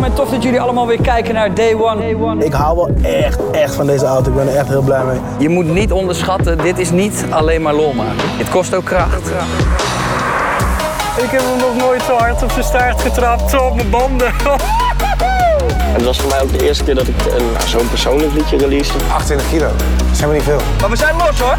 welkom en tof dat jullie allemaal weer kijken naar Day One. Ik hou wel echt, echt van deze auto. Ik ben er echt heel blij mee. Je moet niet onderschatten, dit is niet alleen maar lol maken. Het kost ook kracht. Ik heb hem nog nooit zo hard op zijn staart getrapt, zo op mijn banden. Het was voor mij ook de eerste keer dat ik een- nou, zo'n persoonlijk liedje release. 28 kilo. Dat zijn we niet veel. Maar we zijn los hoor.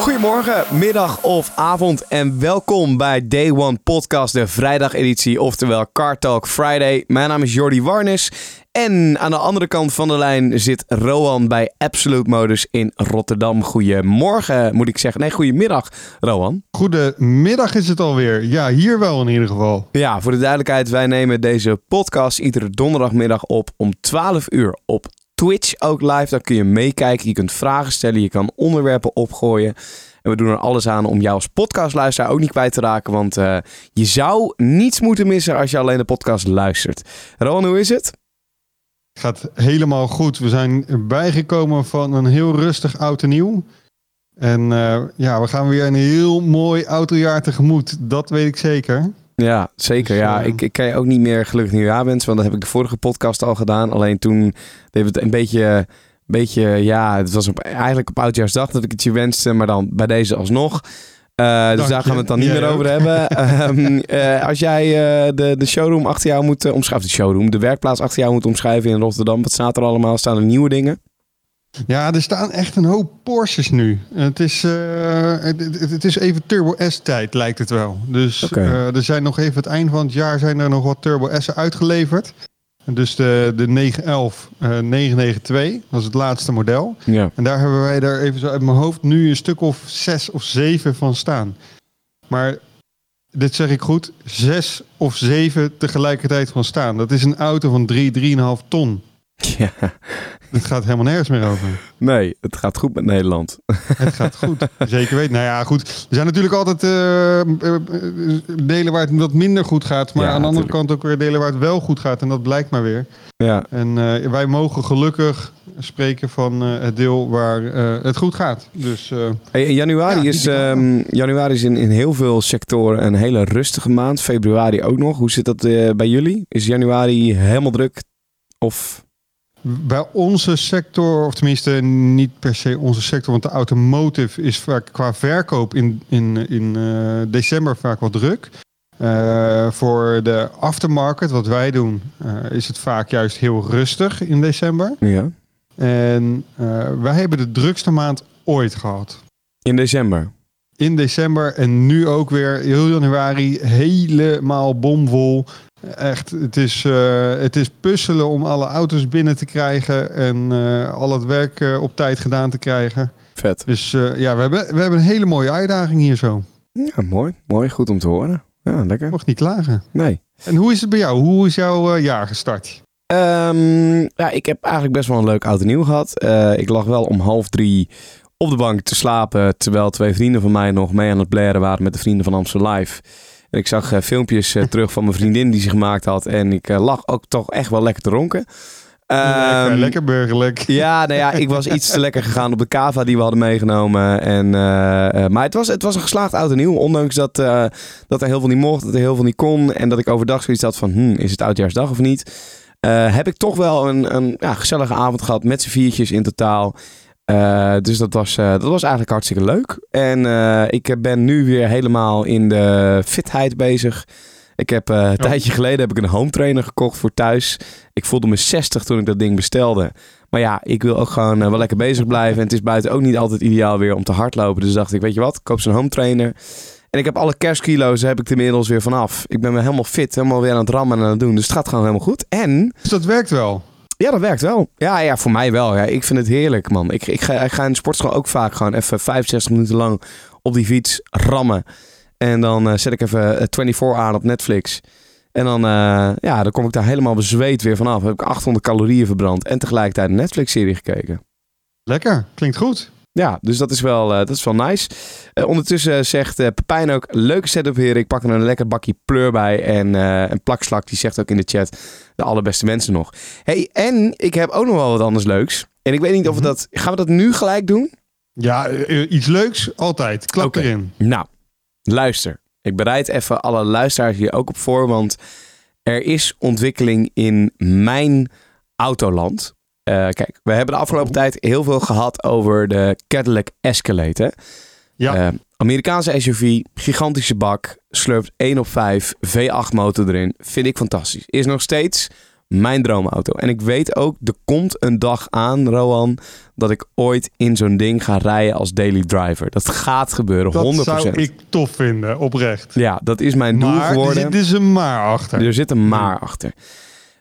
Goedemorgen, middag of avond en welkom bij Day One Podcast, de vrijdageditie, oftewel Car Talk Friday. Mijn naam is Jordi Warnes en aan de andere kant van de lijn zit Rowan bij Absolute Modus in Rotterdam. Goedemorgen, moet ik zeggen. Nee, goedemiddag, Rowan. Goedemiddag is het alweer. Ja, hier wel in ieder geval. Ja, voor de duidelijkheid, wij nemen deze podcast iedere donderdagmiddag op om 12 uur op Twitch ook live. Dan kun je meekijken, je kunt vragen stellen, je kan onderwerpen opgooien. En we doen er alles aan om jou als podcastluisteraar ook niet kwijt te raken. Want eh, je zou niets moeten missen als je alleen de podcast luistert. Rowan, hoe is het? Gaat helemaal goed. We zijn bijgekomen van een heel rustig oud en nieuw. En eh, ja, we gaan weer een heel mooi autojaar tegemoet. Dat weet ik zeker. Ja, zeker. Dus, ja, eh, ik, ik kan je ook niet meer gelukkig nieuwjaar wensen. Want dat heb ik de vorige podcast al gedaan. Alleen toen deed het een beetje, beetje ja, het was op, eigenlijk op Oudjaarsdag dat ik het je wenste. Maar dan bij deze alsnog. Eh, dus daar gaan we het dan niet Jij meer ook. over hebben. Ehm, eh, als jij de, de showroom achter jou moet omschrijven, de showroom, de werkplaats achter jou moet omschrijven in Rotterdam. Wat staat er allemaal? Staan er nieuwe dingen? Ja, er staan echt een hoop Porsches nu. Het is, eh, het, is even Turbo S-tijd, lijkt het wel. Dus eh, er zijn nog even het eind van het jaar zijn er nog wat Turbo S'en uitgeleverd. Dus de, de 911 eh 992, dat is het laatste model. Ja. En daar hebben wij er even zo uit mijn hoofd nu een stuk of zes of zeven van staan. Maar dit zeg ik goed, zes of zeven tegelijkertijd van staan. Dat is een auto van 3, 3,5 ton. Ja. Het gaat helemaal nergens meer over. Nee, het gaat goed met Nederland. Het gaat goed, zeker weten. Nou ja, goed. Er zijn natuurlijk altijd eh, eh, delen waar het wat minder goed gaat. Maar Ja, aan de andere natuurlijk. kant ook weer delen waar het wel goed gaat. En dat blijkt maar weer. Ja, En eh, wij mogen gelukkig spreken van het deel waar het goed gaat. Dus Hey, januari Ja, is, ehm, januari is in, in heel veel sectoren een hele rustige maand. Februari ook nog. Hoe zit dat bij jullie? Is januari helemaal druk? Of bij onze sector, of tenminste niet per se onze sector, want de automotive is vaak qua verkoop in, in, in eh, december vaak wat druk. Eh, voor de aftermarket, wat wij doen, eh, is het vaak juist heel rustig in december. ja? En wij hebben de drukste maand ooit gehad. In december. In december en nu ook weer heel januari helemaal bomvol. Echt, het is, eh, het is puzzelen om alle auto's binnen te krijgen en eh, al het werk eh, op tijd gedaan te krijgen. Vet. Dus ja, we hebben, we hebben een hele mooie uitdaging hier zo. Ja, mooi. Mooi. Goed om te horen. Ja, lekker. Mag niet klagen. Nee. En hoe is het bij jou? Hoe is jouw jaar gestart? Ehm, ja, ik heb eigenlijk best wel een leuk oud en nieuw gehad. Eh, ik lag wel om half drie op de bank te slapen. Terwijl twee vrienden van mij nog mee aan het blaren waren met de vrienden van Amsterdam Live. En ik zag eh, filmpjes eh, terug van mijn vriendin die ze gemaakt had. En ik eh, lag ook toch echt wel lekker te ronken. lekker, Ehm, lekker burgerlijk. Ja, nou ja, ik was iets te lekker gegaan op de kava die we hadden meegenomen. En, maar het was, het was een geslaagd oud en nieuw. Ondanks dat, dat er heel veel niet mocht, dat er heel veel niet kon. En dat ik overdag zoiets had van, hm, is het oudjaarsdag of niet? Heb ik toch wel een, een ja, gezellige avond gehad met z'n viertjes in totaal. Eh, dus dat was, eh, dat was eigenlijk hartstikke leuk. En eh, ik ben nu weer helemaal in de fitheid bezig. Ik heb een tijdje geleden heb ik een home trainer gekocht voor thuis. Ik voelde me 60 toen ik dat ding bestelde. Maar ja, ik wil ook gewoon wel lekker bezig blijven. En het is buiten ook niet altijd ideaal weer om te hardlopen. Dus dacht ik, weet je wat, ik koop zo'n home trainer. En ik heb alle kerstkilo's heb ik inmiddels weer vanaf. Ik ben weer helemaal fit, helemaal weer aan het rammen en aan het doen. Dus het gaat gewoon helemaal goed. En Dus dat werkt wel. Ja, dat werkt wel. Ja, ja voor mij wel. Ja. Ik vind het heerlijk, man. Ik, ik, ga, ik ga in de sportschool ook vaak gewoon even 65 minuten lang op die fiets rammen. En dan eh, zet ik even eh, 24 aan op Netflix. En dan, eh, ja, dan kom ik daar helemaal bezweet weer vanaf. Heb ik 800 calorieën verbrand en tegelijkertijd een Netflix-serie gekeken. Lekker, klinkt goed. Ja, dus dat is wel, eh, dat is wel nice. Eh, ondertussen zegt eh Pepijn ook, leuke setup hier. Ik pak er een lekker bakje pleur bij. En eh een plakslak, die zegt ook in de chat, de allerbeste mensen nog. hey, en ik heb ook nog wel wat anders leuks. En ik weet niet of we dat, gaan we dat nu gelijk doen? Ja, iets leuks, altijd. Klap erin. Nou, luister. Ik bereid even alle luisteraars hier ook op voor, want er is ontwikkeling in mijn autoland. Eh, kijk, we hebben de afgelopen tijd heel veel gehad over de Cadillac Escalade. hè? Ja. Eh, Amerikaanse SUV, gigantische bak, slurpt 1 op 5, V8 motor erin. Vind ik fantastisch. Is nog steeds mijn droomauto. En ik weet ook, er komt een dag aan, Rohan, dat ik ooit in zo'n ding ga rijden als daily driver. Dat gaat gebeuren, Dat 100%. zou ik tof vinden, oprecht. Ja, dat is mijn doel Maar er geworden. zit dus een maar achter. Er zit een maar achter.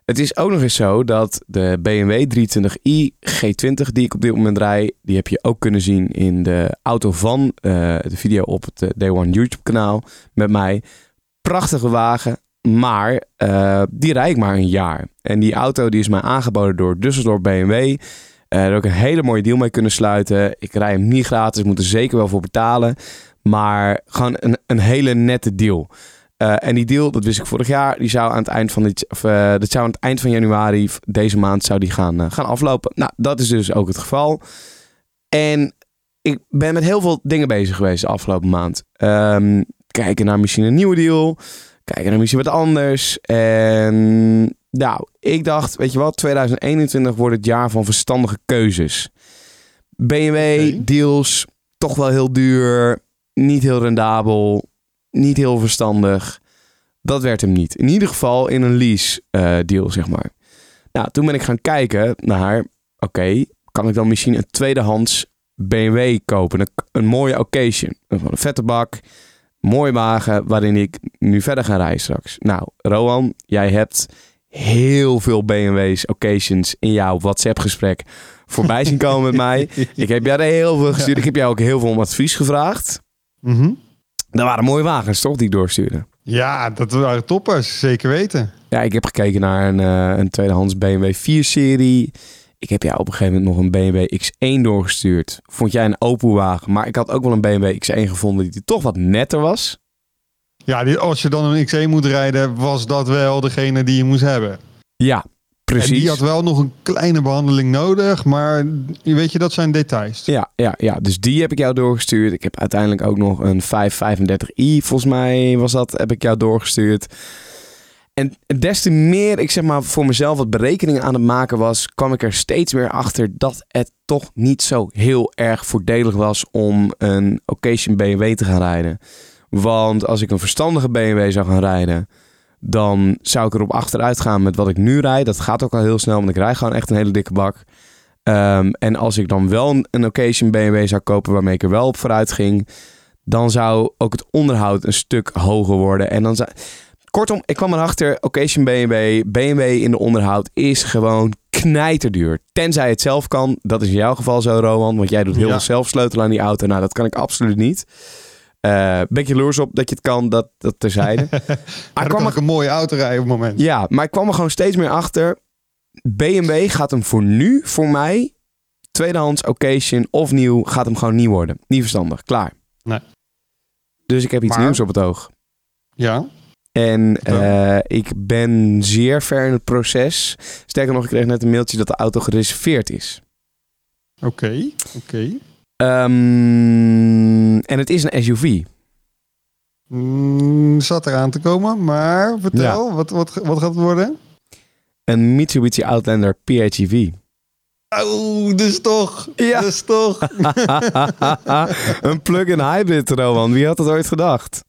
Het is ook nog eens zo dat de BMW 320i G20 die ik op dit moment rij, die heb je ook kunnen zien in de auto van eh, de video op het eh, Day One YouTube kanaal met mij. Prachtige wagen, maar eh, die rijd ik maar een jaar. En die auto die is mij aangeboden door Düsseldorf BMW. Eh, daar heb ik een hele mooie deal mee kunnen sluiten. Ik rij hem niet gratis, moet er zeker wel voor betalen. Maar gewoon een, een hele nette deal. Eh, en die deal, dat wist ik vorig jaar, die zou aan het eind van, dit, of, eh, dat zou aan het eind van januari, deze maand, zou die gaan, eh, gaan aflopen. Nou, dat is dus ook het geval. En ik ben met heel veel dingen bezig geweest de afgelopen maand. Ehm, kijken naar misschien een nieuwe deal. Kijken naar misschien wat anders. En nou, ik dacht, weet je wat, 2021 wordt het jaar van verstandige keuzes. BMW, Oké. deals, toch wel heel duur, niet heel rendabel, niet heel verstandig. Dat werd hem niet. In ieder geval in een lease eh, deal, zeg maar. Nou, toen ben ik gaan kijken naar, oké, kan ik dan misschien een tweedehands BMW kopen? Een, een mooie occasion. Een, een vette bak, mooie wagen waarin ik nu verder ga rijden straks. Nou, Rohan, jij hebt heel veel BMW's occasions in jouw WhatsApp gesprek voorbij zien komen met mij. Ik heb jou er heel veel gestuurd. Ik heb jou ook heel veel om advies gevraagd. Mhm. Dat waren mooie wagens, toch, die ik doorstuurde? Ja, dat waren toppers, zeker weten. Ja, ik heb gekeken naar een, eh, een tweedehands BMW 4-serie. Ik heb jou op een gegeven moment nog een BMW X1 doorgestuurd. Vond jij een open wagen, maar ik had ook wel een BMW X1 gevonden die toch wat netter was. Ja, als je dan een X1 moet rijden, was dat wel degene die je moest hebben. Ja, precies. En die had wel nog een kleine behandeling nodig, maar je weet je, dat zijn details. Ja, ja, ja, dus die heb ik jou doorgestuurd. Ik heb uiteindelijk ook nog een 535i, volgens mij was dat, heb ik jou doorgestuurd. En des te meer ik zeg maar voor mezelf wat berekeningen aan het maken was, kwam ik er steeds meer achter dat het toch niet zo heel erg voordelig was om een occasion BMW te gaan rijden. Want als ik een verstandige BMW zou gaan rijden, dan zou ik erop achteruit gaan met wat ik nu rijd. Dat gaat ook al heel snel, want ik rijd gewoon echt een hele dikke bak. Ehm, en als ik dan wel een, occasion BMW zou kopen waarmee ik er wel op vooruit ging, dan zou ook het onderhoud een stuk hoger worden. En dan zou... Kortom, ik kwam erachter, occasion BMW, BMW in de onderhoud is gewoon knijterduur. Tenzij het zelf kan. Dat is in jouw geval zo, Roman, want jij doet heel Ja. veel zelf sleutelen aan die auto. Nou, dat kan ik absoluut niet. Eh ben ik jaloers op dat je het kan, dat, dat terzijde. maar kwam ik een mooie auto rijden op het moment. ja, maar ik kwam er gewoon steeds meer achter. BMW gaat hem voor nu, voor mij, tweedehands, occasion of nieuw, gaat hem gewoon niet worden. Niet verstandig, klaar. Nee. Dus ik heb iets Maar- nieuws op het oog. Ja? En eh, ik ben zeer ver in het proces. Sterker nog, ik kreeg net een mailtje dat de auto gereserveerd is. Oké, oké. Ehm, en het is een SUV. Mm, zat eraan te komen, maar vertel, wat, wat, wat gaat het worden? Een Mitsubishi Outlander PHEV. Oh, dus toch. Ja. Dus toch. een plug-in hybrid, Roman. Wie had dat ooit gedacht?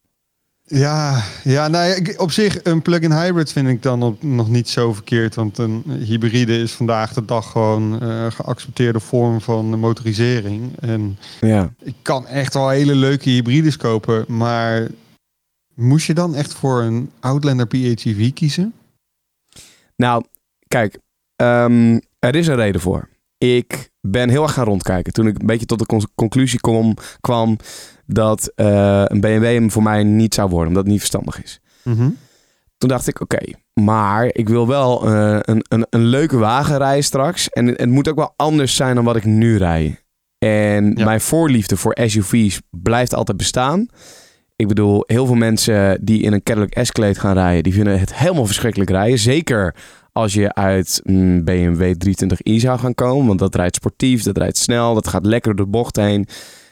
Ja, ja nou, ja, op zich een plug-in hybrid vind ik dan op, nog niet zo verkeerd. Want een hybride is vandaag de dag gewoon een geaccepteerde vorm van motorisering. En Ja. ik kan echt wel hele leuke hybrides kopen. Maar moest je dan echt voor een Outlander PHEV kiezen? Nou, kijk, ehm, er is een reden voor. Ik ben heel erg gaan rondkijken. Toen ik een beetje tot de con- conclusie kom, kwam dat eh, een BMW hem voor mij niet zou worden, omdat het niet verstandig is. Toen dacht ik, oké, maar ik wil wel eh, een, een, een leuke wagen rijden straks. En het, het moet ook wel anders zijn dan wat ik nu rij. En Ja. mijn voorliefde voor SUV's blijft altijd bestaan. Ik bedoel, heel veel mensen die in een Cadillac Escalade gaan rijden, die vinden het helemaal verschrikkelijk rijden. Zeker als je uit een BMW 320i zou gaan komen, want dat rijdt sportief, dat rijdt snel, dat gaat lekker door de bocht heen.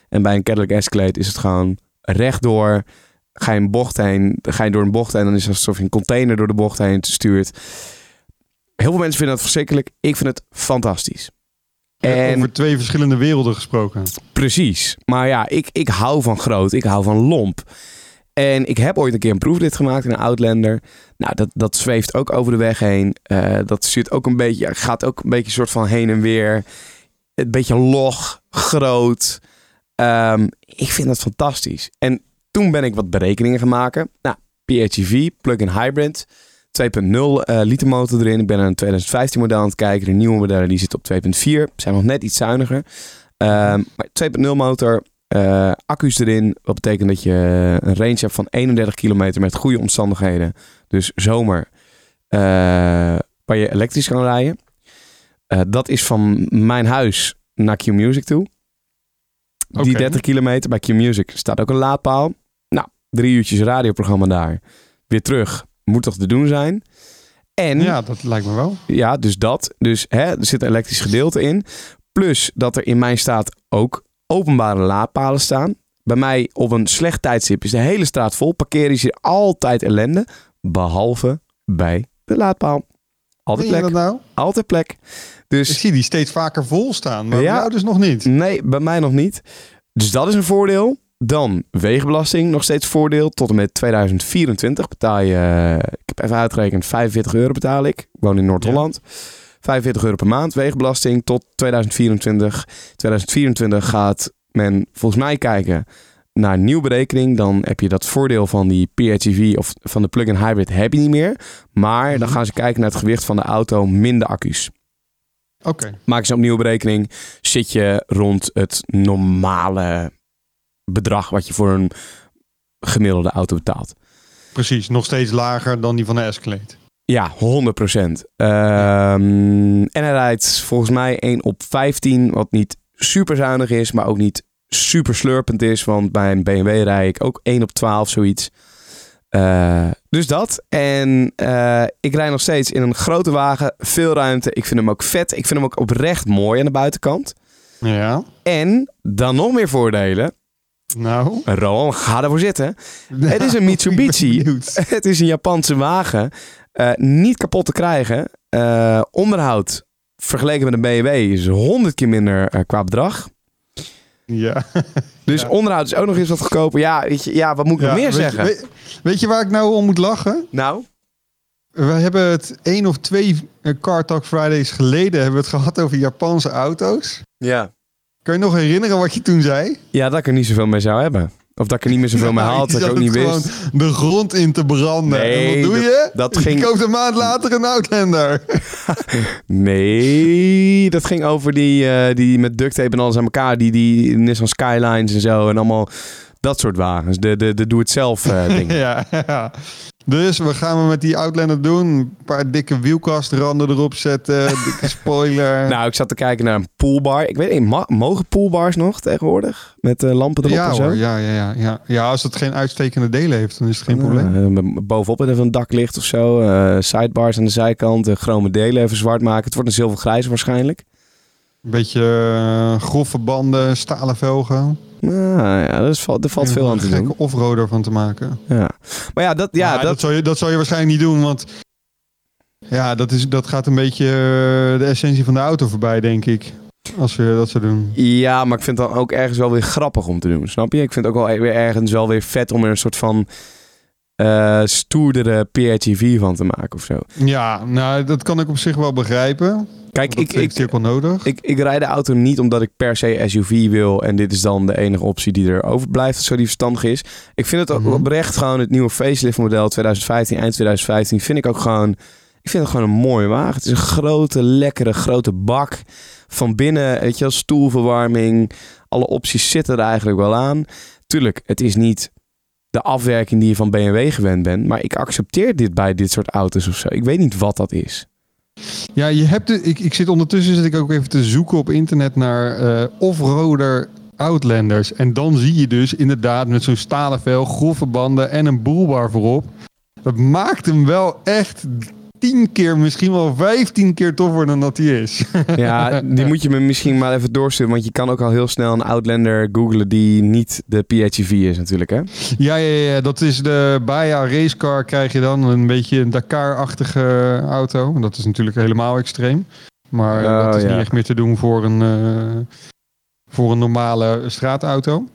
En bij een Cadillac Escalade is het gewoon rechtdoor, ga je een bocht heen, ga je door een bocht heen, dan is het alsof je een container door de bocht heen stuurt. Heel veel mensen vinden dat verschrikkelijk. Ik vind het fantastisch. En Over twee verschillende werelden gesproken. precies. Maar ja, ik, ik hou van groot. Ik hou van lomp. En ik heb ooit een keer een proefrit gemaakt in een Outlander. Nou, dat, dat zweeft ook over de weg heen. Eh, dat stuurt ook een beetje, gaat ook een beetje soort van heen en weer. Een beetje log, groot. Ehm, ik vind dat fantastisch. En toen ben ik wat berekeningen gaan maken. Nou, PHEV, plug-in hybrid. 2.0 eh, liter motor erin. Ik ben naar een 2015 model aan het kijken. De nieuwe modellen die zitten op 2.4. Zijn nog net iets zuiniger. Ehm, maar 2.0 motor. Eh, accu's erin. Wat betekent dat je een range hebt van 31 kilometer met goede omstandigheden. Dus zomer. eh, waar je elektrisch kan rijden. Eh, dat is van mijn huis naar Q-Music toe. Die Oké. 30 kilometer bij Q-Music staat ook een laadpaal. Nou, drie uurtjes radioprogramma daar. Weer terug. Moet toch te doen zijn. En Ja, dat lijkt me wel. ja, dus dat. Dus hè, er zit een elektrisch gedeelte in. Plus dat er in mijn staat ook openbare laadpalen staan. Bij mij op een slecht tijdstip is de hele straat vol. Parkeren is hier altijd ellende. Behalve bij de laadpaal. Altijd plek. dat nou? Altijd plek. Ik Dus zie die steeds vaker vol staan, maar Ja. bij jou dus nog niet. nee, bij mij nog niet. Dus dat is een voordeel. Dan wegenbelasting, nog steeds voordeel. Tot en met 2024 betaal je, eh, ik heb even uitgerekend, 45 euro betaal ik. Ik woon in Noord-Holland. 45 euro per maand wegenbelasting tot 2024. 2024 gaat men volgens mij kijken naar een nieuwe berekening. Dan heb je dat voordeel van die PHEV of van de plug-in hybrid heb je niet meer. Maar dan gaan ze kijken naar het gewicht van de auto, minder accu's. Oké. Maak ze een opnieuw berekening. Zit je rond het normale bedrag wat je voor een gemiddelde auto betaalt. Precies, nog steeds lager dan die van de Escalade. Ja, 100%. Ehm, en hij rijdt volgens mij 1 op 15, wat niet super zuinig is, maar ook niet super slurpend is. Want bij een BMW rijd ik ook 1 op 12, zoiets. Eh, dus dat. En eh, ik rijd nog steeds in een grote wagen, veel ruimte. Ik vind hem ook vet. Ik vind hem ook oprecht mooi aan de buitenkant. Ja. En dan nog meer voordelen. Nou. Rowan, ga ervoor zitten. Het is een Mitsubishi. Het is een Japanse wagen. Eh, niet kapot te krijgen. Eh, onderhoud vergeleken met een BMW is 100 keer minder eh, qua bedrag. Ja. Dus Ja. onderhoud is ook nog eens wat goedkoper. Ja, weet je, ja wat moet ik Ja, nog meer weet je- zeggen? weet, weet je waar ik nou om moet lachen? Nou, We hebben het één of twee Car Talk Fridays geleden hebben we het gehad over Japanse auto's. ja. Kan je nog herinneren wat je toen zei? ja, dat ik er niet zoveel mee zou hebben. Of dat ik er niet meer zoveel mee haal, dat ik ook niet wist. gewoon de grond in te branden. Nee, en wat doe dat- je? dat Je ging- koopt een maand later een Outlander. Nee, dat ging over die, eh, die met duct tape en alles aan elkaar. Die, die Nissan Skylines en zo. En allemaal dat soort wagens. De, de, de doe-het-zelf eh, dingen. ja, ja. Dus we gaan we met die Outlander doen. Een paar dikke wielkastranden erop zetten. dikke spoiler. Nou, ik zat te kijken naar een poolbar. Ik weet niet, mogen poolbars nog tegenwoordig? Met eh, lampen erop ja en zo? hoor, ja, ja, ja, ja. Ja, als het geen uitstekende delen heeft, dan is het geen probleem. Eh, bovenop even een daklicht of zo. eh, sidebars aan de zijkant. eh, chrome delen even zwart maken. Het wordt een zilvergrijs waarschijnlijk. Een beetje eh, grove banden, stalen velgen. Nou ja, er, is, er valt veel aan te Een doen. gekke offroader van te maken. Ja. Maar ja, dat, ja, dat, dat, zou je, dat zou je waarschijnlijk niet doen, want ja, dat, is, dat gaat een beetje eh, de essentie van de auto voorbij, denk ik. Als je dat zou doen. Ja, maar ik vind het dan ook ergens wel weer grappig om te doen, snap je? Ik vind het ook wel weer ergens wel weer vet om er een soort van eh stoerdere PHEV van te maken of zo. Ja, nou, dat kan ik op zich wel begrijpen. Kijk, Dat ik, ik, ook wel nodig. ik, ik rijd de auto niet omdat ik per se SUV wil en dit is dan de enige optie die er overblijft, zo die verstandig is. Ik vind het ook Mhm. oprecht gewoon het nieuwe facelift model 2015, eind 2015, vind ik ook gewoon, ik vind het gewoon een mooie wagen. Het is een grote, lekkere, grote bak. Van binnen, weet je wel, stoelverwarming, alle opties zitten er eigenlijk wel aan. Tuurlijk, het is niet de afwerking die je van BMW gewend bent. Maar ik accepteer dit bij dit soort auto's of zo. Ik weet niet wat dat is. Ja, je hebt de, ik, ik zit ondertussen zit ik ook even te zoeken op internet naar eh off-roader Outlanders. En dan zie je dus inderdaad met zo'n stalen vel, grove banden en een boelbar voorop. Dat maakt hem wel echt tien keer, misschien wel vijftien keer toffer dan dat die is. Ja, die moet je me misschien maar even doorsturen. Want je kan ook al heel snel een Outlander googlen die niet de PHEV is natuurlijk, hè? ja, ja, ja, dat is de Baja Racecar. Krijg je dan een beetje een Dakar-achtige auto. Dat is natuurlijk helemaal extreem. Maar Oh, dat is ja. niet echt meer te doen voor een, eh, voor een normale straatauto.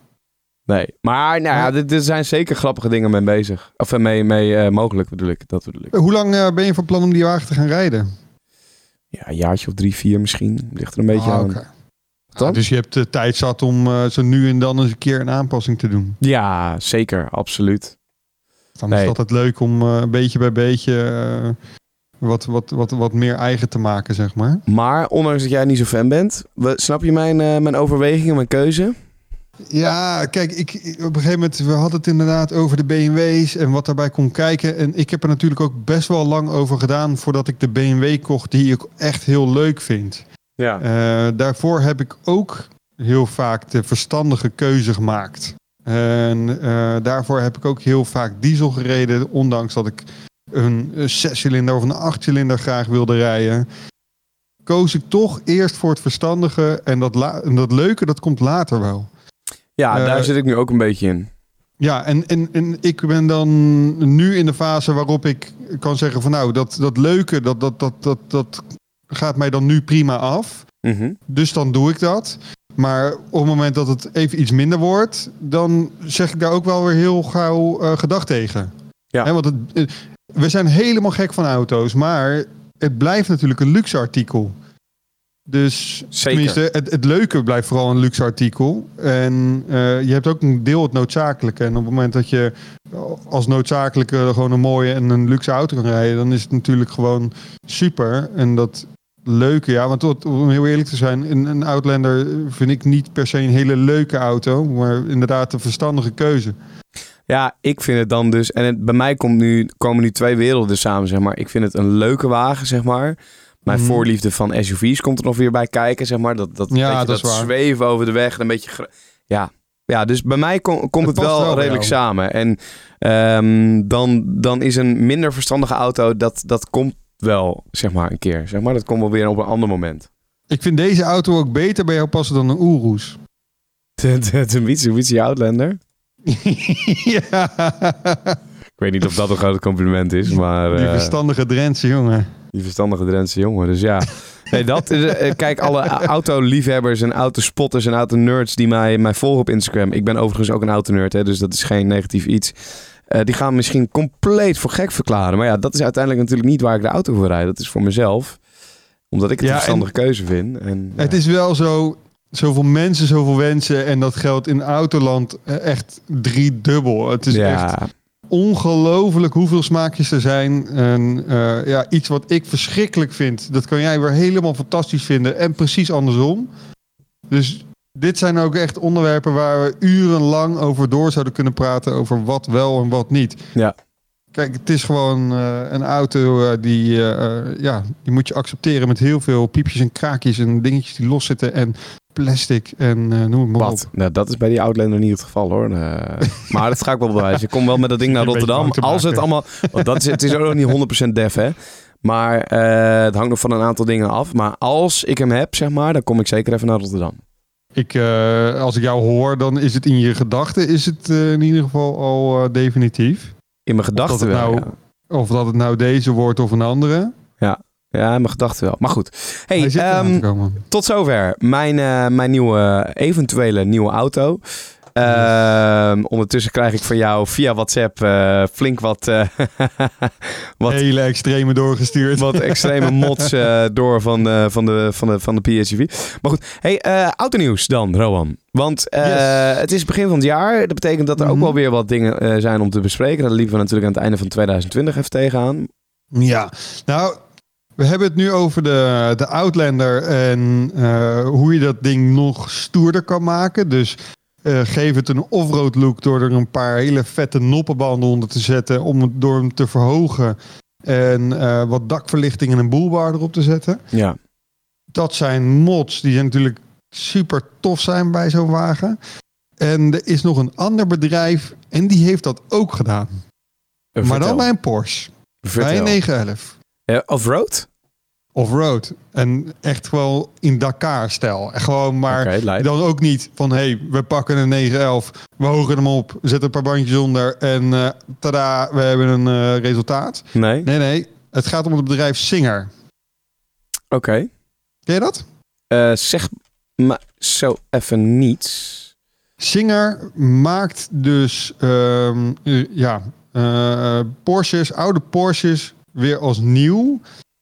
Nee. Maar nou ja, er, er zijn zeker grappige dingen mee bezig. Of eh, mee, mee eh, mogelijk bedoel ik. Dat bedoel ik. Hoe lang eh, ben je van plan om die wagen te gaan rijden? Ja, een jaartje of drie, vier misschien. Ligt er een beetje Ah, aan. Ah, dus je hebt de tijd zat om eh, zo nu en dan eens een keer een aanpassing te doen. Ja, zeker. Absoluut. Dan Nee. is het altijd leuk om eh, beetje bij beetje wat, wat, wat, wat meer eigen te maken, zeg maar. Maar ondanks dat jij niet zo fan bent, we- snap je mijn, mijn overwegingen, mijn keuze? Ja, kijk, ik, op een gegeven moment, we hadden het inderdaad over de BMW's en wat daarbij kon kijken. En ik heb er natuurlijk ook best wel lang over gedaan voordat ik de BMW kocht die ik echt heel leuk vind. Ja. Eh, daarvoor heb ik ook heel vaak de verstandige keuze gemaakt. En eh, daarvoor heb ik ook heel vaak diesel gereden, ondanks dat ik een zescilinder of een achtcilinder graag wilde rijden. Koos ik toch eerst voor het verstandige en dat, en dat leuke, dat komt later wel. Ja, Eh, daar zit ik nu ook een beetje in. Ja, en, en, en ik ben dan nu in de fase waarop ik kan zeggen van nou, dat, dat leuke, dat, dat, dat, dat, dat gaat mij dan nu prima af. Mhm. Dus dan doe ik dat. Maar op het moment dat het even iets minder wordt, dan zeg ik daar ook wel weer heel gauw eh gedag tegen. Ja. Hè, want het, eh, we zijn helemaal gek van auto's, maar het blijft natuurlijk een luxe artikel. Dus Zeker. tenminste, het, het leuke blijft vooral een luxe artikel. En eh, je hebt ook een deel het noodzakelijke. En op het moment dat je als noodzakelijke gewoon een mooie en een luxe auto kan rijden, dan is het natuurlijk gewoon super. En dat leuke, ja, want tot, om heel eerlijk te zijn, een, een Outlander vind ik niet per se een hele leuke auto, maar inderdaad een verstandige keuze. Ja, ik vind het dan dus... En het, bij mij komt nu, komen nu twee werelden samen, zeg maar. Ik vind het een leuke wagen, zeg maar. Mijn Mhm. voorliefde van SUV's komt er nog weer bij kijken, zeg maar. Dat, dat, Ja, dat zweven over de weg en een beetje... Ja. ja, dus bij mij kom- komt het, wel, redelijk samen. En ehm, dan, dan is een minder verstandige auto, dat, dat komt wel, zeg maar, een keer. Zeg maar. Dat komt wel weer op een ander moment. Ik vind deze auto ook beter bij jou passen dan een Urus. De, de, de Mitsubishi Outlander. ja, Ik weet niet of dat een groot compliment is, maar... die eh, verstandige Drentse jongen. Die verstandige Drentse jongen. Dus ja. Nee, dat is, eh, kijk, alle autoliefhebbers en autospotters en autonerds die mij, mij volgen op Instagram. Ik ben overigens ook een autonerd, hè, dus dat is geen negatief iets. Eh, die gaan me misschien compleet voor gek verklaren. Maar ja, dat is uiteindelijk natuurlijk niet waar ik de auto voor rijd. Dat is voor mezelf. Omdat ik het Ja, een verstandige keuze vind. En, ja. Het is wel zo, zoveel mensen, zoveel wensen. En dat geldt in autoland eh, echt driedubbel. Het is echt ja, ongelooflijk hoeveel smaakjes er zijn. En eh, ja, iets wat ik verschrikkelijk vind, dat kan jij weer helemaal fantastisch vinden. En precies andersom. Dus dit zijn ook echt onderwerpen waar we urenlang over door zouden kunnen praten. Over wat wel en wat niet. Ja. Kijk, het is gewoon eh, een auto eh, die, eh, ja, die moet je accepteren met heel veel piepjes en kraakjes en dingetjes die loszitten en plastic en noem het maar wat? op. Nou, dat is bij die Outlander niet het geval hoor. Maar dat ga ik wel bewijzen. Ik kom wel met dat ding naar Rotterdam. Als het allemaal. Want dat is, het is ook nog niet 100% def, hè? Maar het hangt nog van een aantal dingen af. Maar als ik hem heb, zeg maar, dan kom ik zeker even naar Rotterdam. Ik, als ik jou hoor, dan is het in je gedachten is het in ieder geval al definitief. In mijn gedachten wel. nou- ja. Of dat het nou deze wordt of een andere. Ja, in mijn gedachten wel. Maar goed. Hey, ehm, tot zover mijn, eh, mijn nieuwe, eventuele nieuwe auto. Ehm, ondertussen krijg ik van jou via WhatsApp eh, flink wat, eh, wat, Hele extreme doorgestuurd. wat extreme mods eh, door van, de van, de, van, de, van de PHEV. Maar goed, hey, autonieuws dan, Rowan. Want Yes. het is begin van het jaar. Dat betekent dat er ook Mhm. wel weer wat dingen zijn om te bespreken. Daar liepen we natuurlijk aan het einde van 2020 even tegenaan. Ja, nou, we hebben het nu over de, de Outlander en hoe je dat ding nog stoerder kan maken. Dus eh, geef het een offroad look door er een paar hele vette noppenbanden onder te zetten om het door hem te verhogen. En eh, wat dakverlichting en een boelbar erop te zetten. Ja. Dat zijn mods die natuurlijk super tof zijn bij zo'n wagen. En er is nog een ander bedrijf en die heeft dat ook gedaan. Maar dan bij een Porsche. Bij Vertel. een 911. Eh, Off-road? Off-road. En echt wel in Dakar-stijl. En Gewoon maar dan ook niet van... hey, we pakken een 911, we hogen hem op, zetten een paar bandjes onder... en eh tada, we hebben een eh, resultaat. Nee? Nee, nee. Het gaat om het bedrijf Singer. Oké. Ken je dat? Eh, zeg maar zo even niets. Singer maakt dus ehm, eh, ja, Porsches, oude Porsches weer als nieuw.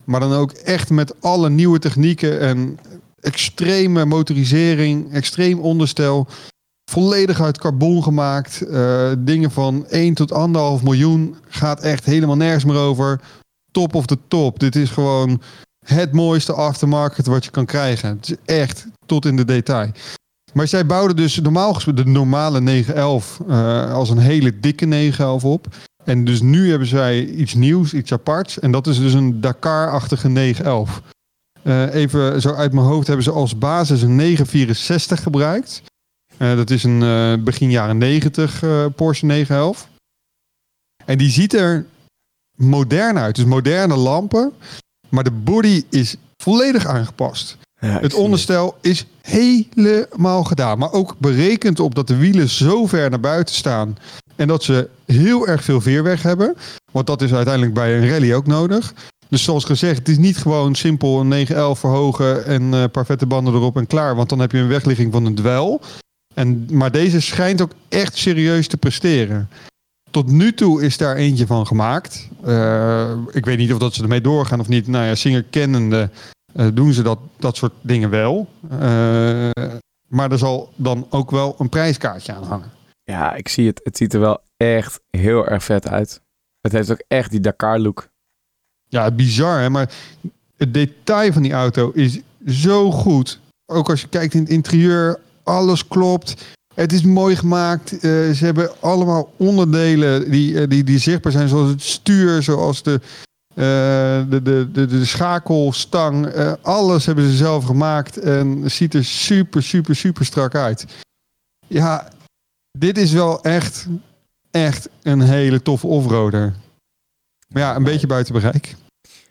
Maar dan ook echt met alle nieuwe technieken en extreme motorisering, extreem onderstel. Volledig uit carbon gemaakt. Eh, dingen van 1 tot 1,5 miljoen. Gaat echt helemaal nergens meer over. Top of the top. Dit is gewoon het mooiste aftermarket wat je kan krijgen. Het is echt tot in de detail. Maar zij bouwden dus normaal de normale 911 eh, als een hele dikke 911 op. En dus nu hebben zij iets nieuws, iets aparts. En dat is dus een Dakar-achtige 911. Eh, even zo uit mijn hoofd hebben ze als basis een 964 gebruikt. Eh, dat is een eh, begin jaren 90 eh, Porsche 911. En die ziet er modern uit. Dus moderne lampen. Maar de body is volledig aangepast. Ja, Het onderstel is helemaal gedaan. Maar ook berekend op dat de wielen zo ver naar buiten staan. En dat ze heel erg veel veerweg hebben. Want dat is uiteindelijk bij een rally ook nodig. Dus zoals gezegd, het is niet gewoon simpel een 911 verhogen en eh, een paar vette banden erop en klaar. Want dan heb je een wegligging van een dwel. En, maar deze schijnt ook echt serieus te presteren. Tot nu toe is daar eentje van gemaakt. Eh, ik weet niet of dat ze ermee doorgaan of niet. Nou ja, Singer kennende eh, doen ze dat, dat soort dingen wel. Eh, maar er zal dan ook wel een prijskaartje aan hangen. Ja, ik zie het. Het ziet er wel echt heel erg vet uit. Het heeft ook echt die Dakar look. Ja, bizar hè, maar het detail van die auto is zo goed. Ook als je kijkt in het interieur, alles klopt. Het is mooi gemaakt. Eh, ze hebben allemaal onderdelen die, eh, die, die zichtbaar zijn, zoals het stuur, zoals de, eh, de, de, de, de schakelstang. Alles hebben ze zelf gemaakt en ziet er super, super, super strak uit. Ja, dit is wel echt, echt een hele toffe offroader. Maar ja, een beetje buiten bereik.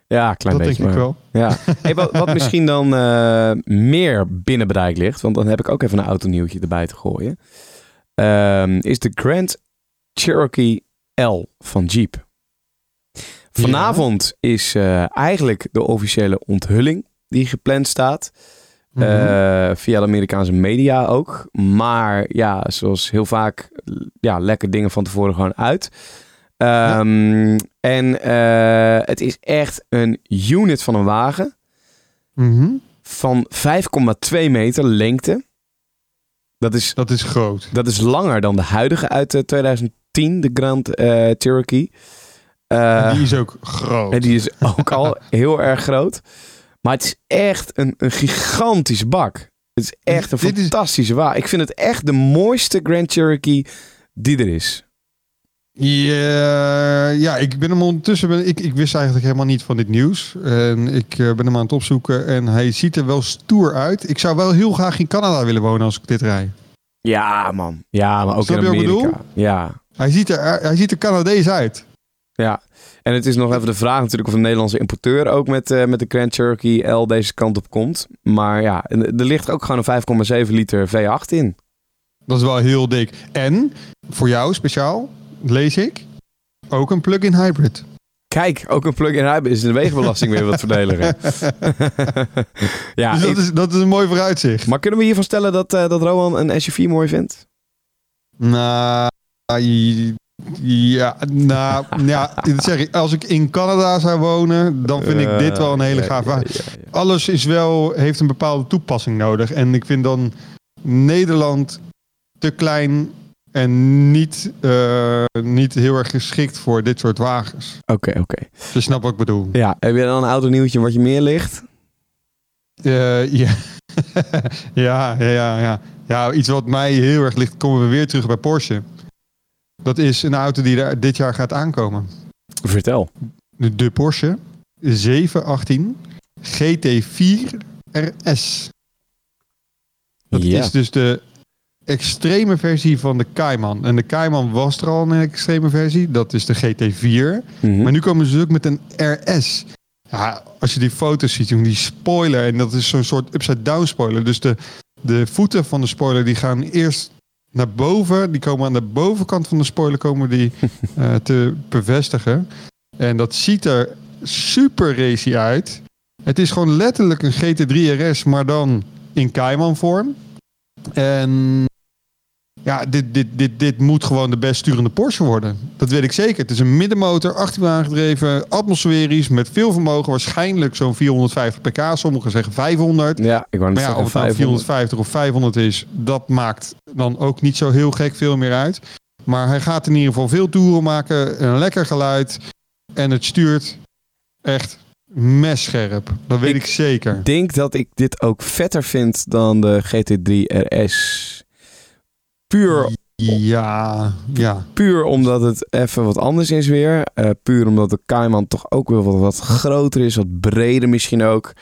Ja, klein dat beetje. denk ik wel. Ja. Hey, wat, wat misschien dan eh, meer binnen bereik ligt, want dan heb ik ook even een autonieuwtje erbij te gooien, ehm, is de Grand Cherokee L van Jeep. Vanavond is eh, eigenlijk de officiële onthulling die gepland staat. Mhm. Eh, via de Amerikaanse media ook. Maar ja, zoals heel vaak, ja, lekker dingen van tevoren gewoon uit. Ehm, En eh, het is echt een unit van een wagen Mhm. van 5,2 meter lengte. Dat is, Dat is groot. dat is langer dan de huidige uit eh, 2010, de Grand eh, Cherokee. Eh, En die is ook groot. en die is ook al heel erg groot. Maar het is echt een, een gigantische bak. Het is echt een Dit is- fantastische wagen. Ik vind het echt de mooiste Grand Cherokee die er is. Ja, ja, ik ben hem ondertussen. Ben, ik, ik wist eigenlijk helemaal niet van dit nieuws. En ik eh, ben hem aan het opzoeken. En hij ziet er wel stoer uit. Ik zou wel heel graag in Canada willen wonen als ik dit rij. Ja, man. Ja, maar ook Snap in Amerika. bedoel? Ja, Hij ziet er, hij ziet er Canadees uit. Ja. En het is nog even de vraag natuurlijk of een Nederlandse importeur ook met, eh, met de Grand Cherokee L deze kant op komt. Maar ja, er ligt ook gewoon een 5,7 liter V8 in. Dat is wel heel dik. En voor jou speciaal, lees ik, ook een plug-in hybrid. Kijk, ook een plug-in hybrid is de wegenbelasting weer wat verdeliger. ja, dus dat, is, dat is een mooi vooruitzicht. maar kunnen we hiervan stellen dat, eh, dat Rowan een SUV mooi vindt? Nou, ja, nou, ja, dat zeg ik. Als ik in Canada zou wonen, dan vind ik dit wel een hele gaaf ja, wagen. ja, ja, ja. Alles is wel, heeft een bepaalde toepassing nodig. En ik vind dan Nederland te klein en niet, eh, niet heel erg geschikt voor dit soort wagens. Oké, oké. Je snapt wat ik bedoel. Ja, heb je dan een autonieuwtje wat je meer ligt? Eh, ja. ja, ja, ja, ja. Ja, iets wat mij heel erg ligt, komen we weer terug bij Porsche. Dat is een auto die er dit jaar gaat aankomen. Vertel. De, de Porsche 718 GT4 RS. Dat Ja. is dus de extreme versie van de Cayman. En de Cayman was er al een extreme versie. Dat is de GT4. Mhm. Maar nu komen ze dus ook met een RS. Ja, als je die foto's ziet, die spoiler. En dat is zo'n soort upside-down spoiler. Dus de, de voeten van de spoiler die gaan eerst naar boven. Die komen aan de bovenkant van de spoiler komen die eh, te bevestigen. En dat ziet er super racy uit. Het is gewoon letterlijk een GT3 RS, maar dan in Cayman vorm. En ja, dit, dit, dit, dit moet gewoon de best sturende Porsche worden. Dat weet ik zeker. Het is een middenmotor, 18 aangedreven, atmosferisch, met veel vermogen. Waarschijnlijk zo'n 450 pk. Sommigen zeggen 500. Ja, ik wou Maar ja, of het nou 500. 450 of 500 is, dat maakt dan ook niet zo heel gek veel meer uit. Maar hij gaat in ieder geval veel toeren maken, een lekker geluid. En het stuurt echt messcherp. Dat weet ik, zeker. Ik denk dat ik dit ook vetter vind dan de GT3 RS. Puur, Ja, ja. puur omdat het even wat anders is weer. Eh, puur omdat de Cayman toch ook weer wat, wat groter is. Wat breder misschien ook.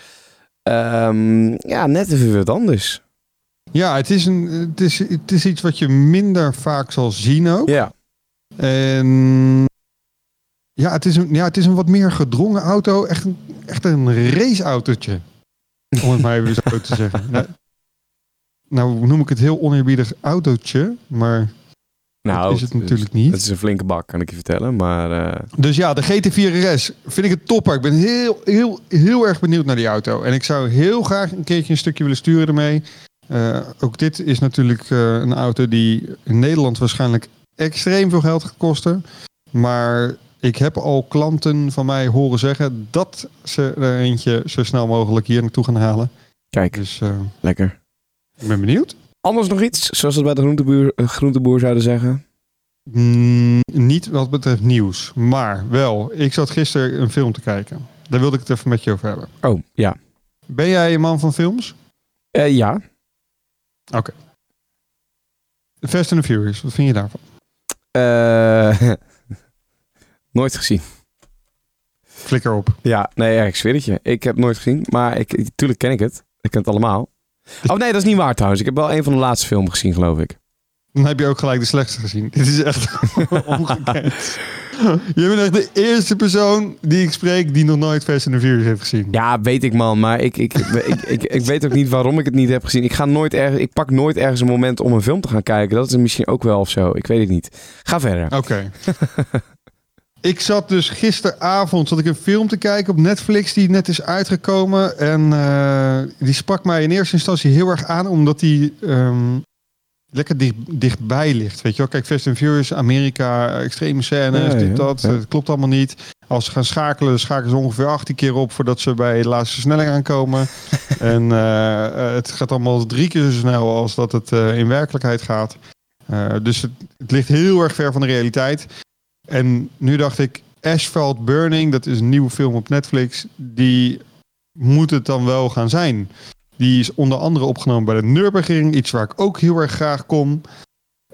Ehm, ja, net even wat anders. Ja, het is, een, het, is, het is iets wat je minder vaak zal zien ook. Ja, En ja, het is een, ja, het is een wat meer gedrongen auto. Echt een, echt een raceautootje. Om het maar even zo te zeggen. Nou, nou noem ik het heel oneerbiedig autootje. Maar nou, dat is het natuurlijk niet. Het is een flinke bak, kan ik je vertellen. Maar eh, Dus ja, de GT4 RS vind ik het topper. Ik ben heel, heel, heel erg benieuwd naar die auto. En ik zou heel graag een keertje een stukje willen sturen ermee. Eh, ook dit is natuurlijk eh, een auto die in Nederland waarschijnlijk extreem veel geld gaat kosten. Maar ik heb al klanten van mij horen zeggen dat ze er eentje zo snel mogelijk hier naartoe gaan halen. kijk, Dus lekker. Ik ben benieuwd. Anders nog iets, zoals het bij de groenteboer, eh, groenteboer zouden zeggen. Mm, niet wat betreft nieuws, maar wel. Ik zat gisteren een film te kijken. Daar wilde ik het even met je over hebben. Oh, ja. Ben jij een man van films? Eh, ja. Fast and the Furious, wat vind je daarvan? Eh, nooit gezien. Flikker op. Ja, nee, ja, ik zweer het je. Ik heb het nooit gezien, maar ik, tuurlijk ken ik het. Ik ken het allemaal. Oh nee, dat is niet waar trouwens. Ik heb wel een van de laatste films gezien, geloof ik. Dan heb je ook gelijk de slechtste gezien. Dit is echt ongekend. Je bent echt de eerste persoon die ik spreek die nog nooit Fast and the Furious heeft gezien. Ja, weet ik man, maar ik, ik, ik, ik, ik weet ook niet waarom ik het niet heb gezien. Ik, ga nooit ergens, ik pak nooit ergens een moment om een film te gaan kijken. Dat is misschien ook wel of zo. Ik weet het niet. Ga verder. Oké. ik zat dus gisteravond zat ik een film te kijken op Netflix die net is uitgekomen. En eh, die sprak mij in eerste instantie heel erg aan, omdat die ehm, lekker dicht, dichtbij ligt. Weet je wel, kijk, Fast and Furious, Amerika, extreme scènes, Ja, dit, ja, dat. ja. Het klopt allemaal niet. Als ze gaan schakelen, schakelen ze ongeveer 18 keer op voordat ze bij de laatste versnelling aankomen. en eh, eh, het gaat allemaal drie keer zo snel als dat het eh, in werkelijkheid gaat. Eh, dus het, het ligt heel erg ver van de realiteit. En nu dacht ik, Asphalt Burning, dat is een nieuwe film op Netflix, die moet het dan wel gaan zijn. Die is onder andere opgenomen bij de Nürburgring, iets waar ik ook heel erg graag kom.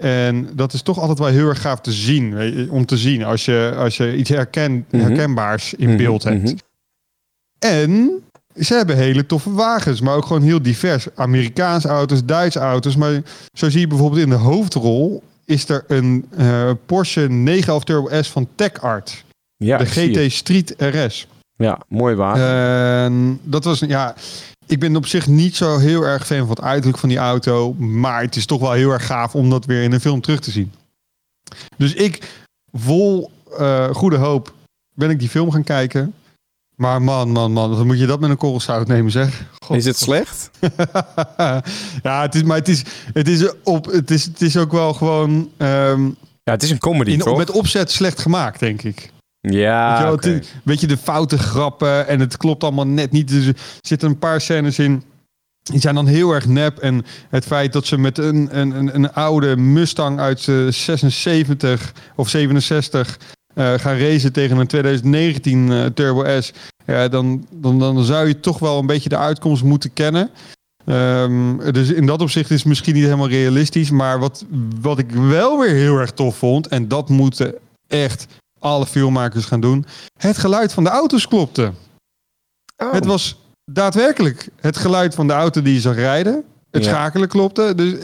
En dat is toch altijd wel heel erg gaaf te zien, om te zien als je, als je iets herken, Mhm. herkenbaars in Mhm, beeld hebt. mhm. En ze hebben hele toffe wagens, maar ook gewoon heel divers. Amerikaanse auto's, Duitse auto's. Maar zo zie je bijvoorbeeld in de hoofdrol is er een eh, Porsche 911 Turbo S van Tech Art. Ja, de. GT Street RS. Ja, mooi waar. En dat was, ja, ik ben op zich niet zo heel erg fan van het uiterlijk van die auto. Maar het is toch wel heel erg gaaf om dat weer in een film terug te zien. Dus ik, vol eh, goede hoop, ben ik die film gaan kijken. Maar man, man, man, dan moet je dat met een korrel zout nemen, zeg. God. is het slecht? ja, het is, maar het is, het is, op, het is, het is ook wel gewoon ehm, Ja, het is een comedy, in, toch? met opzet slecht gemaakt, denk ik. Ja, Weet je het- weet je, de foute grappen en het klopt allemaal net niet. Dus er zitten een paar scènes in. Die zijn dan heel erg nep. En het feit dat ze met een, een, een, een oude Mustang uit eh, 76 of 67 eh, gaan racen tegen een 2019 eh, Turbo S. Ja, dan, dan, dan zou je toch wel een beetje de uitkomst moeten kennen. Ehm, dus in dat opzicht is het misschien niet helemaal realistisch. Maar wat, wat ik wel weer heel erg tof vond, en dat moeten echt alle filmmakers gaan doen. Het geluid van de auto's klopte. Oh. Het was daadwerkelijk het geluid van de auto die je zag rijden. Het Ja. schakelen klopte. Dus,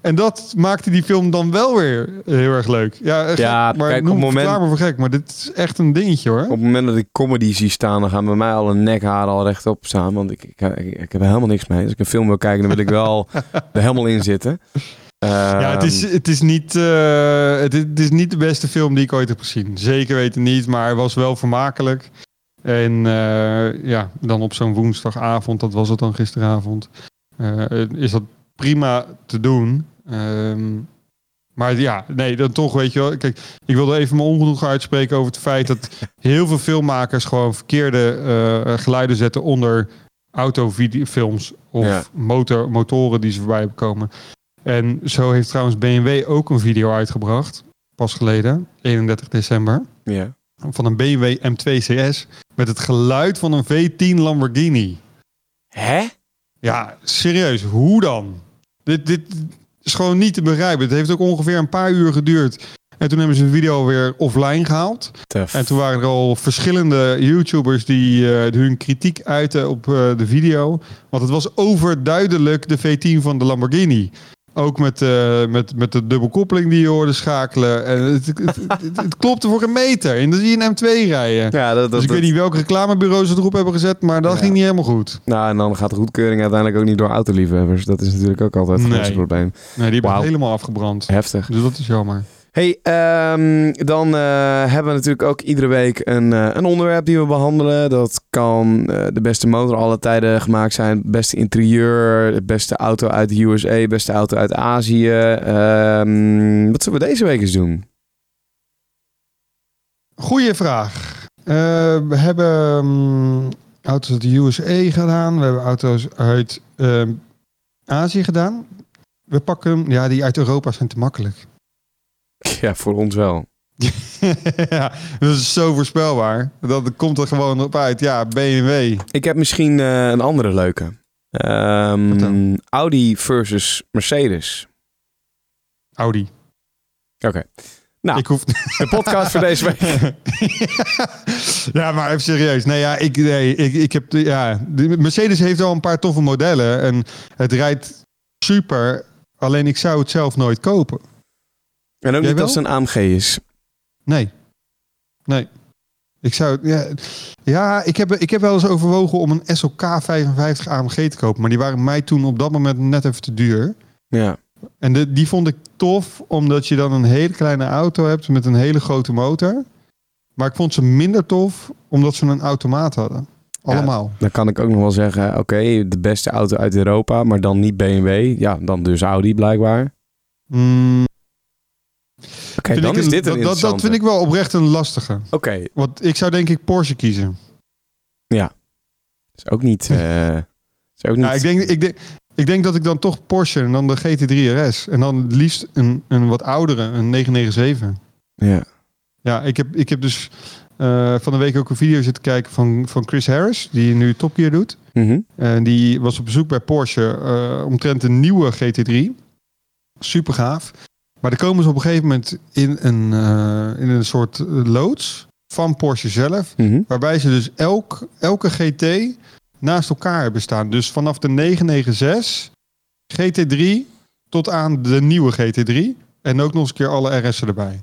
en dat maakte die film dan wel weer heel erg leuk. Ja, Ja, maar kijk, noem, op het moment- me voor gek. Maar dit is echt een dingetje hoor. Op het moment dat ik comedy zie staan, dan gaan bij mij alle nekharen al rechtop staan. Want ik, ik, ik, ik heb er helemaal niks mee. Als ik een film wil kijken, dan wil ik wel er helemaal in zitten. Ja, het is, Ehm, het, is niet, eh, het, is, het is niet de beste film die ik ooit heb gezien. Zeker weten niet, maar hij was wel vermakelijk. En eh, ja, dan op zo'n woensdagavond, dat was het dan gisteravond, is dat prima te doen. Ehm, maar ja, nee, dan toch weet je wel. Kijk, ik wilde even mijn ongenoegen uitspreken over het feit dat heel veel filmmakers gewoon verkeerde eh, geluiden zetten onder autofilms of Ja. motor, motoren die ze voorbij komen. En zo heeft trouwens BMW ook een video uitgebracht, pas geleden, 31 december, ja. van een BMW M2 CS met het geluid van een V10 Lamborghini. Hè? Ja, serieus, hoe dan? Dit, dit is gewoon niet te begrijpen. Het heeft ook ongeveer een paar uur geduurd. En toen hebben ze de video weer offline gehaald. En toen waren er al verschillende YouTubers die eh, hun kritiek uiten op eh, de video. Want het was overduidelijk de V10 van de Lamborghini. Ook met, eh, met, met de dubbelkoppeling die je hoorde schakelen. En het, het, het, klopte voor een meter. En dan zie je een M2 rijden. Ja, dat, dat, dus ik dat- weet niet welke reclamebureaus het erop hebben gezet. Maar dat Ja. ging niet helemaal goed. Nou, en dan gaat de goedkeuring uiteindelijk ook niet door autoliefhebbers. Dat is natuurlijk ook altijd het Nee. grootste probleem. Nee, die hebben helemaal afgebrand. Heftig. Dus dat is jammer. Hey, ehm, dan eh, hebben we natuurlijk ook iedere week een, eh, een onderwerp die we behandelen. Dat kan eh, de beste motor alle tijden gemaakt zijn, het beste interieur, de beste auto uit de USA, beste auto uit Azië. Ehm, wat zullen we deze week eens doen? Goeie vraag. We hebben mm, auto's uit de USA gedaan. We hebben auto's uit ehm, Azië gedaan. We pakken, ja, die uit Europa zijn te makkelijk. Ja, voor ons wel. ja, dat is zo voorspelbaar. Dat komt er gewoon op uit. Ja, BMW. Ik heb misschien eh, een andere leuke. Ehm. Audi versus Mercedes. Audi. Oké. Nou. Ik hoef... De podcast voor deze week. ja, maar even serieus. Nee, ja, ik, nee, ik, ik heb... de- Ja, de Mercedes heeft wel een paar toffe modellen. En het rijdt super. Alleen ik zou het zelf nooit kopen. En ook Jij niet wel? als het een AMG is. Nee. Nee. Ik zou... Ja, ja ik, heb, ik heb wel eens overwogen om een SOK 55 AMG te kopen. Maar die waren mij toen op dat moment net even te duur. Ja. En de, die vond ik tof, omdat je dan een hele kleine auto hebt met een hele grote motor. Maar ik vond ze minder tof, omdat ze een automaat hadden. Allemaal. Dan kan ik ook nog wel zeggen, oké, de beste auto uit Europa, maar dan niet BMW. Ja, dan dus Audi blijkbaar. Mm, vind dan ik is een- dit een dat, dat, dat vind ik wel oprecht een lastige. Oké, Want ik zou denk ik Porsche kiezen. is ook niet... eh, is ook niet... Ja, ik, denk, ik, denk, ik denk dat ik dan toch Porsche en dan de GT3 RS. En dan het liefst een, een wat oudere, een 997. Ja. Ja, ik heb, ik heb dus eh, van de week ook een video zitten kijken van, van Chris Harris, die nu Top Gear doet. Mhm. En die was op bezoek bij Porsche eh, omtrent een nieuwe GT3. Super gaaf. Maar dan komen ze op een gegeven moment in een, eh, in een soort loods van Porsche zelf. Mhm. Waarbij ze dus elk, elke GT naast elkaar hebben staan. Dus vanaf de 996 GT3 tot aan de nieuwe GT3. En ook nog eens een keer alle RS'en erbij.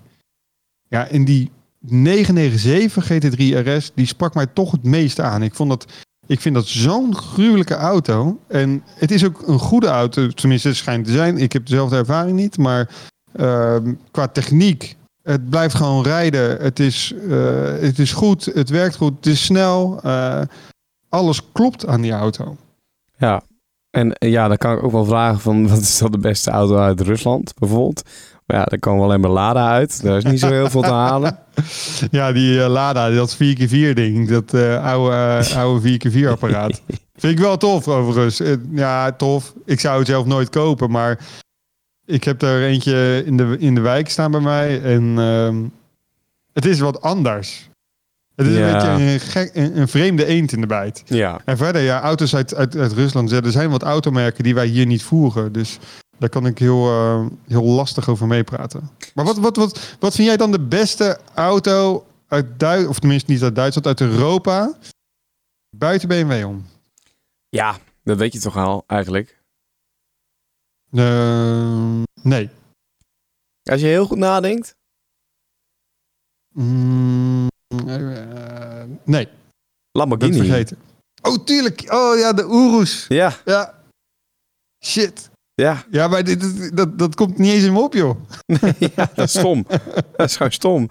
Ja, en die 997 GT3 RS, die sprak mij toch het meeste aan. Ik, vond dat, ik vind dat zo'n gruwelijke auto. En het is ook een goede auto, tenminste het schijnt te zijn. Ik heb dezelfde ervaring niet, maar ehm, qua techniek, het blijft gewoon rijden. Het is, eh, het is goed, het werkt goed, het is snel. eh, alles klopt aan die auto. Ja. En ja, dan kan ik ook wel vragen van, wat is dan de beste auto uit Rusland, bijvoorbeeld? Maar ja, daar komen alleen maar Lada uit. Daar is niet zo heel veel te halen. Ja, die eh, Lada, dat 4x4 ding, dat oude, oude 4x4 apparaat. Vind ik wel tof overigens. Ja, tof. Ik zou het zelf nooit kopen, maar ik heb er eentje in de, in de wijk staan bij mij. En ehm, het is wat anders. Het is Ja. een beetje een, gek, een, een vreemde eend in de bijt. Ja. En verder, ja, auto's uit, uit, uit Rusland. Er zijn wat automerken die wij hier niet voeren. Dus daar kan ik heel, eh, heel lastig over meepraten. Maar wat, wat, wat, wat vind jij dan de beste auto uit Duitsland, of tenminste niet uit Duitsland, uit Europa, buiten BMW om? Ja, dat weet je toch al, eigenlijk. Eh, nee. Als je heel goed nadenkt. Mm, eh, nee, dat Lamborghini. vergeten. Oh, tuurlijk. Oh ja, de Urus. Ja, Ja. Shit. ja. Ja, maar dit, dit- dat, dat komt niet eens in me op, joh. ja, dat is stom. dat is gewoon stom.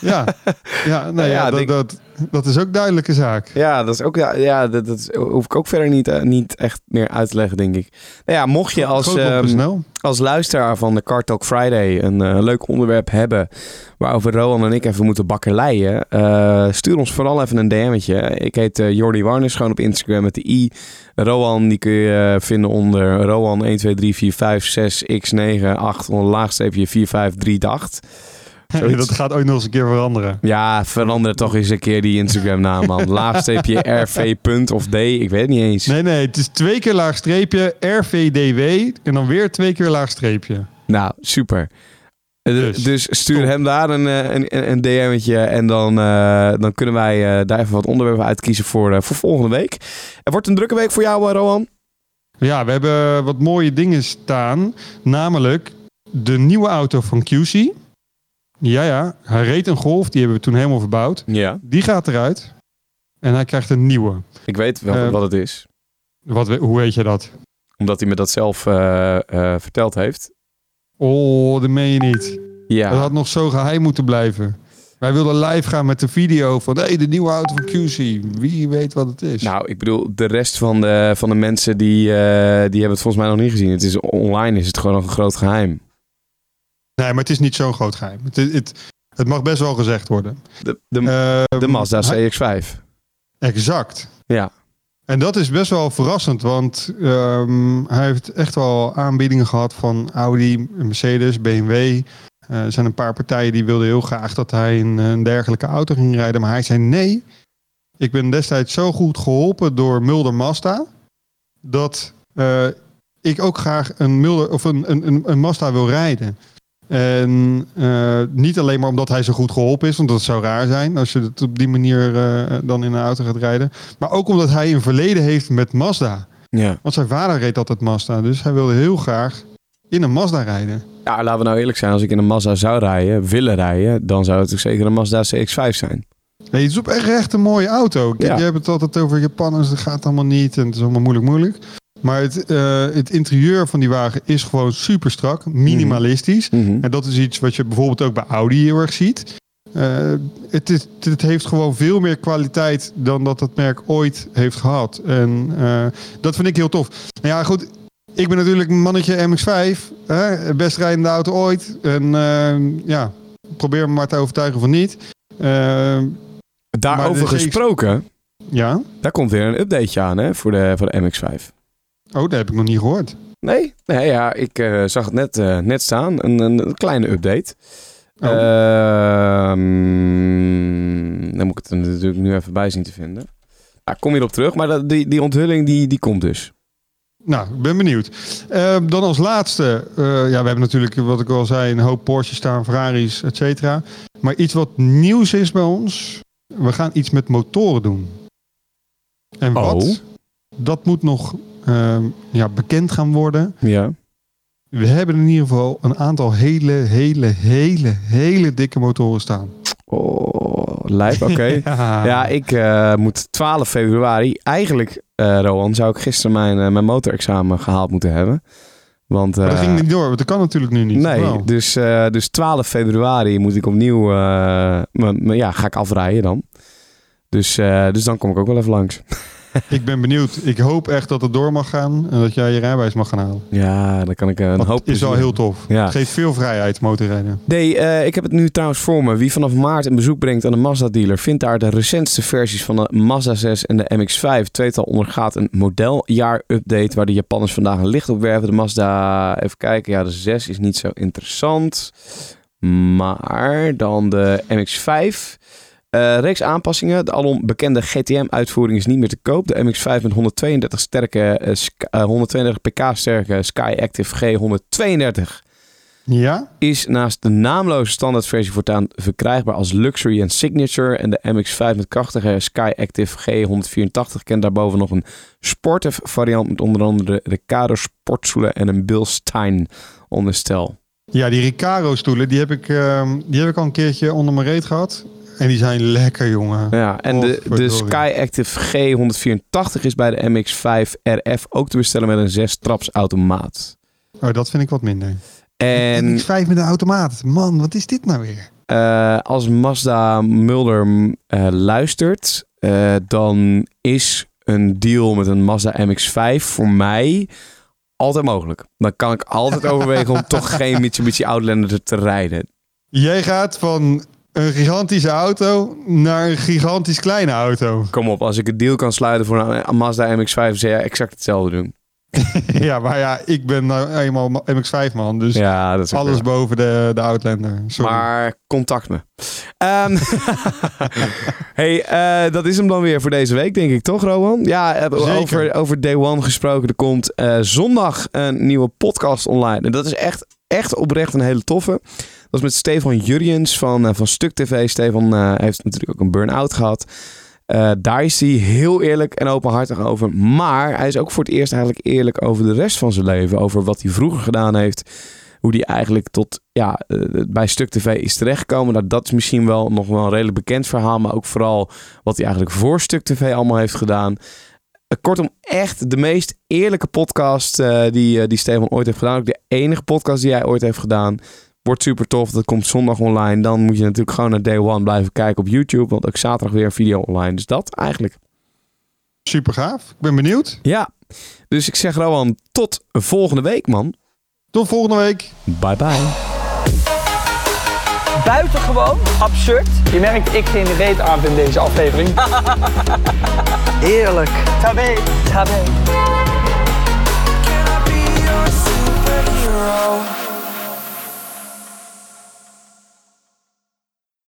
Ja, ja, nee, Ja, ja, dat, denk- dat, dat is ook duidelijke zaak. Ja, dat is ook. Ja, ja dat, dat hoef ik ook verder niet, eh, niet echt meer uit te leggen, denk ik. Nou ja, mocht je als, ehm, als luisteraar van de Car Talk Friday een eh, leuk onderwerp hebben waarover Rowan en ik even moeten bakkeleien, eh stuur ons vooral even een DM'tje. Ik heet Jordi Warnes, gewoon op Instagram met de i. Rowan, die kun je vinden onder Rowan 1, 2, 3, 4, 5, 6, x9, 8, onder laagstreepje 4, 5, 3, 8. Zoiets. dat gaat ooit nog eens een keer veranderen. Ja, verander toch eens een keer die Instagram naam, man. Laagstreepje rv. punt of d, ik weet het niet eens. Nee, nee, het is twee keer laag streepje, RVDW en dan weer twee keer laag streepje. Nou, super. Eh, Dus, Dus, stuur top. hem daar een, eh, een, een, DM'tje en dan, eh, dan kunnen wij daar even wat onderwerpen uitkiezen voor, voor volgende week. Het wordt een drukke week voor jou, Rohan. Ja, we hebben wat mooie dingen staan. Namelijk de nieuwe auto van QC. Ja, ja, hij reed een Golf, die hebben we toen helemaal verbouwd. Ja. Die gaat eruit en hij krijgt een nieuwe. Ik weet wel Eh, wat het is. Wat, hoe weet je dat? Omdat hij me dat zelf eh, eh, verteld heeft. Oh, dat meen je niet. Ja. Dat had nog zo geheim moeten blijven. Wij wilden live gaan met de video van hey, de nieuwe auto van QC. Wie weet wat het is. Nou, ik bedoel, de rest van de, van de mensen die, die hebben het volgens mij nog niet gezien. Het is online, is het gewoon nog een groot geheim. Nee, maar het is niet zo'n groot geheim. Het, het, het mag best wel gezegd worden. De, de, Ehm, de Mazda hij- CX-5. Exact. Ja. En dat is best wel verrassend, want ehm, hij heeft echt wel aanbiedingen gehad van Audi, Mercedes, BMW. Eh, er zijn een paar partijen die wilden heel graag dat hij een, een dergelijke auto ging rijden. Maar hij zei nee. Ik ben destijds zo goed geholpen door Mulder Mazda. Dat eh, ik ook graag een, Mulder, of een, een, een, een Mazda wil rijden. En eh, niet alleen maar omdat hij zo goed geholpen is, want dat zou raar zijn als je het op die manier eh, dan in een auto gaat rijden. Maar ook omdat hij een verleden heeft met Mazda. Ja. Want zijn vader reed altijd Mazda. Dus hij wilde heel graag in een Mazda rijden. ja, laten we nou eerlijk zijn. Als ik in een Mazda zou rijden, willen rijden, dan zou het ook zeker een Mazda CX-5 zijn. Nee, het is op echt, echt een mooie auto. Kijk, Ja. Je hebt het altijd over Japanners, dat gaat allemaal niet. En het is allemaal moeilijk, moeilijk. Maar het, eh, het interieur van die wagen is gewoon super strak, minimalistisch. Mhm. En dat is iets wat je bijvoorbeeld ook bij Audi heel erg ziet. Eh, het, is, het heeft gewoon veel meer kwaliteit dan dat het merk ooit heeft gehad. En eh, dat vind ik heel tof. Nou ja, goed. Ik ben natuurlijk een mannetje MX-5. Hè, best rijdende auto ooit. En ja, probeer me maar te overtuigen van niet. Daarover gesproken, ja. daar komt weer een updateje aan hè, voor, de, voor de MX-5. Oh, dat heb ik nog niet gehoord. Nee? Nee, ja, ik eh, zag het net, eh, net staan. Een, een, een kleine update. Oh. Ehm, dan moet ik het er natuurlijk nu even bij zien te vinden. Ja, kom hierop terug, maar dat, die, die onthulling die, die komt dus. Nou, ik ben benieuwd. Eh, dan als laatste, eh, ja, we hebben natuurlijk, wat ik al zei, een hoop Porsche staan, Ferraris, et cetera. Maar iets wat nieuws is bij ons, we gaan iets met motoren doen. En wat? Oh. Dat moet nog ehm, ja, bekend gaan worden. Ja. We hebben in ieder geval een aantal hele, hele, hele, hele dikke motoren staan. Oh, lijp, oké. Ja. Ja, ik eh, moet 12 februari. Eigenlijk, Rowan, zou ik gisteren mijn, eh, mijn motorexamen gehaald moeten hebben. Want, Maar dat ging niet door, want dat kan natuurlijk nu niet. Nee, dus, dus 12 februari moet ik opnieuw, ja, ga ik afrijden dan. Dus, dus dan kom ik ook wel even langs. Ik ben benieuwd. Ik hoop echt dat het door mag gaan en dat jij je rijbewijs mag gaan halen. Ja, dan kan ik eh, een Dat hoop is wel plezier heel tof. Ja. Het geeft veel vrijheid motorrijden. Nee, eh, ik heb het nu trouwens voor me. Wie vanaf maart een bezoek brengt aan de Mazda-dealer... vindt daar de recentste versies van de Mazda 6 en de MX-5. Tweetal ondergaat een modeljaar-update... waar de Japanners vandaag een licht op werpen. De Mazda, even kijken, ja, de 6 is niet zo interessant. Maar dan de MX-5... Eh, reeks aanpassingen. De alom bekende GTM-uitvoering is niet meer te koop. De MX-5 met 132, sterke, eh, Sk- eh, 132 pk sterke Sky Active G132 Ja? is naast de naamloze standaardversie voortaan verkrijgbaar als Luxury en Signature. En de MX-5 met krachtige Sky Active G184 kent daarboven nog een sportive variant met onder andere Recaro sportstoelen en een Bilstein onderstel. Ja, die Recaro stoelen, die heb, ik, ehm, die heb ik al een keertje onder mijn reet gehad. En die zijn lekker, jongen. Ja, en de, de. Sky Active G184 is bij de MX-5 RF ook te bestellen met een 6-traps automaat. Oh, dat vind ik wat minder. En X5 met een automaat. Man, wat is dit nou weer? eh, als Mazda Mulder eh, luistert, eh, dan is een deal met een Mazda MX-5 voor mij altijd mogelijk. Dan kan ik altijd overwegen om toch geen Mitsubishi Outlander te rijden. Jij gaat van een gigantische auto naar een gigantisch kleine auto. Kom op, als ik een deal kan sluiten voor een Mazda MX-5, zou jij exact hetzelfde doen. ja, maar ja, ik ben nou eenmaal MX5 man. Dus Ja, dat is ook alles wel. boven de, de Outlander. Sorry. Maar contact me. Ehm, hey, eh, dat is hem dan weer voor deze week, denk ik, toch, Rowan? Ja, eh, Zeker. over, over Day One gesproken. Er komt eh, zondag een nieuwe podcast online. En dat is echt, echt oprecht een hele toffe. Dat is met Stefan Jurjens van, eh, van Stuk TV. Stefan eh, heeft natuurlijk ook een burn-out gehad. Eh, daar is hij heel eerlijk en openhartig over. Maar hij is ook voor het eerst eigenlijk eerlijk over de rest van zijn leven. Over wat hij vroeger gedaan heeft. Hoe hij eigenlijk tot ja, bij Stuk TV is terechtgekomen. Nou, dat is misschien wel nog wel een redelijk bekend verhaal. Maar ook vooral wat hij eigenlijk voor Stuk TV allemaal heeft gedaan. Kortom, echt de meest eerlijke podcast die, die Stefan ooit heeft gedaan. Ook de enige podcast die hij ooit heeft gedaan. Wordt super tof. Dat komt zondag online. Dan moet je natuurlijk gewoon naar Day One blijven kijken op YouTube. Want ook zaterdag weer een video online. Dus dat eigenlijk. Super gaaf. Ik ben benieuwd. Ja. Dus ik zeg Rowan, tot volgende week man. Tot volgende week. Bye bye. Buitengewoon absurd. Je merkt, ik geen reet aan in deze aflevering. Heerlijk. Tabé. Tabé.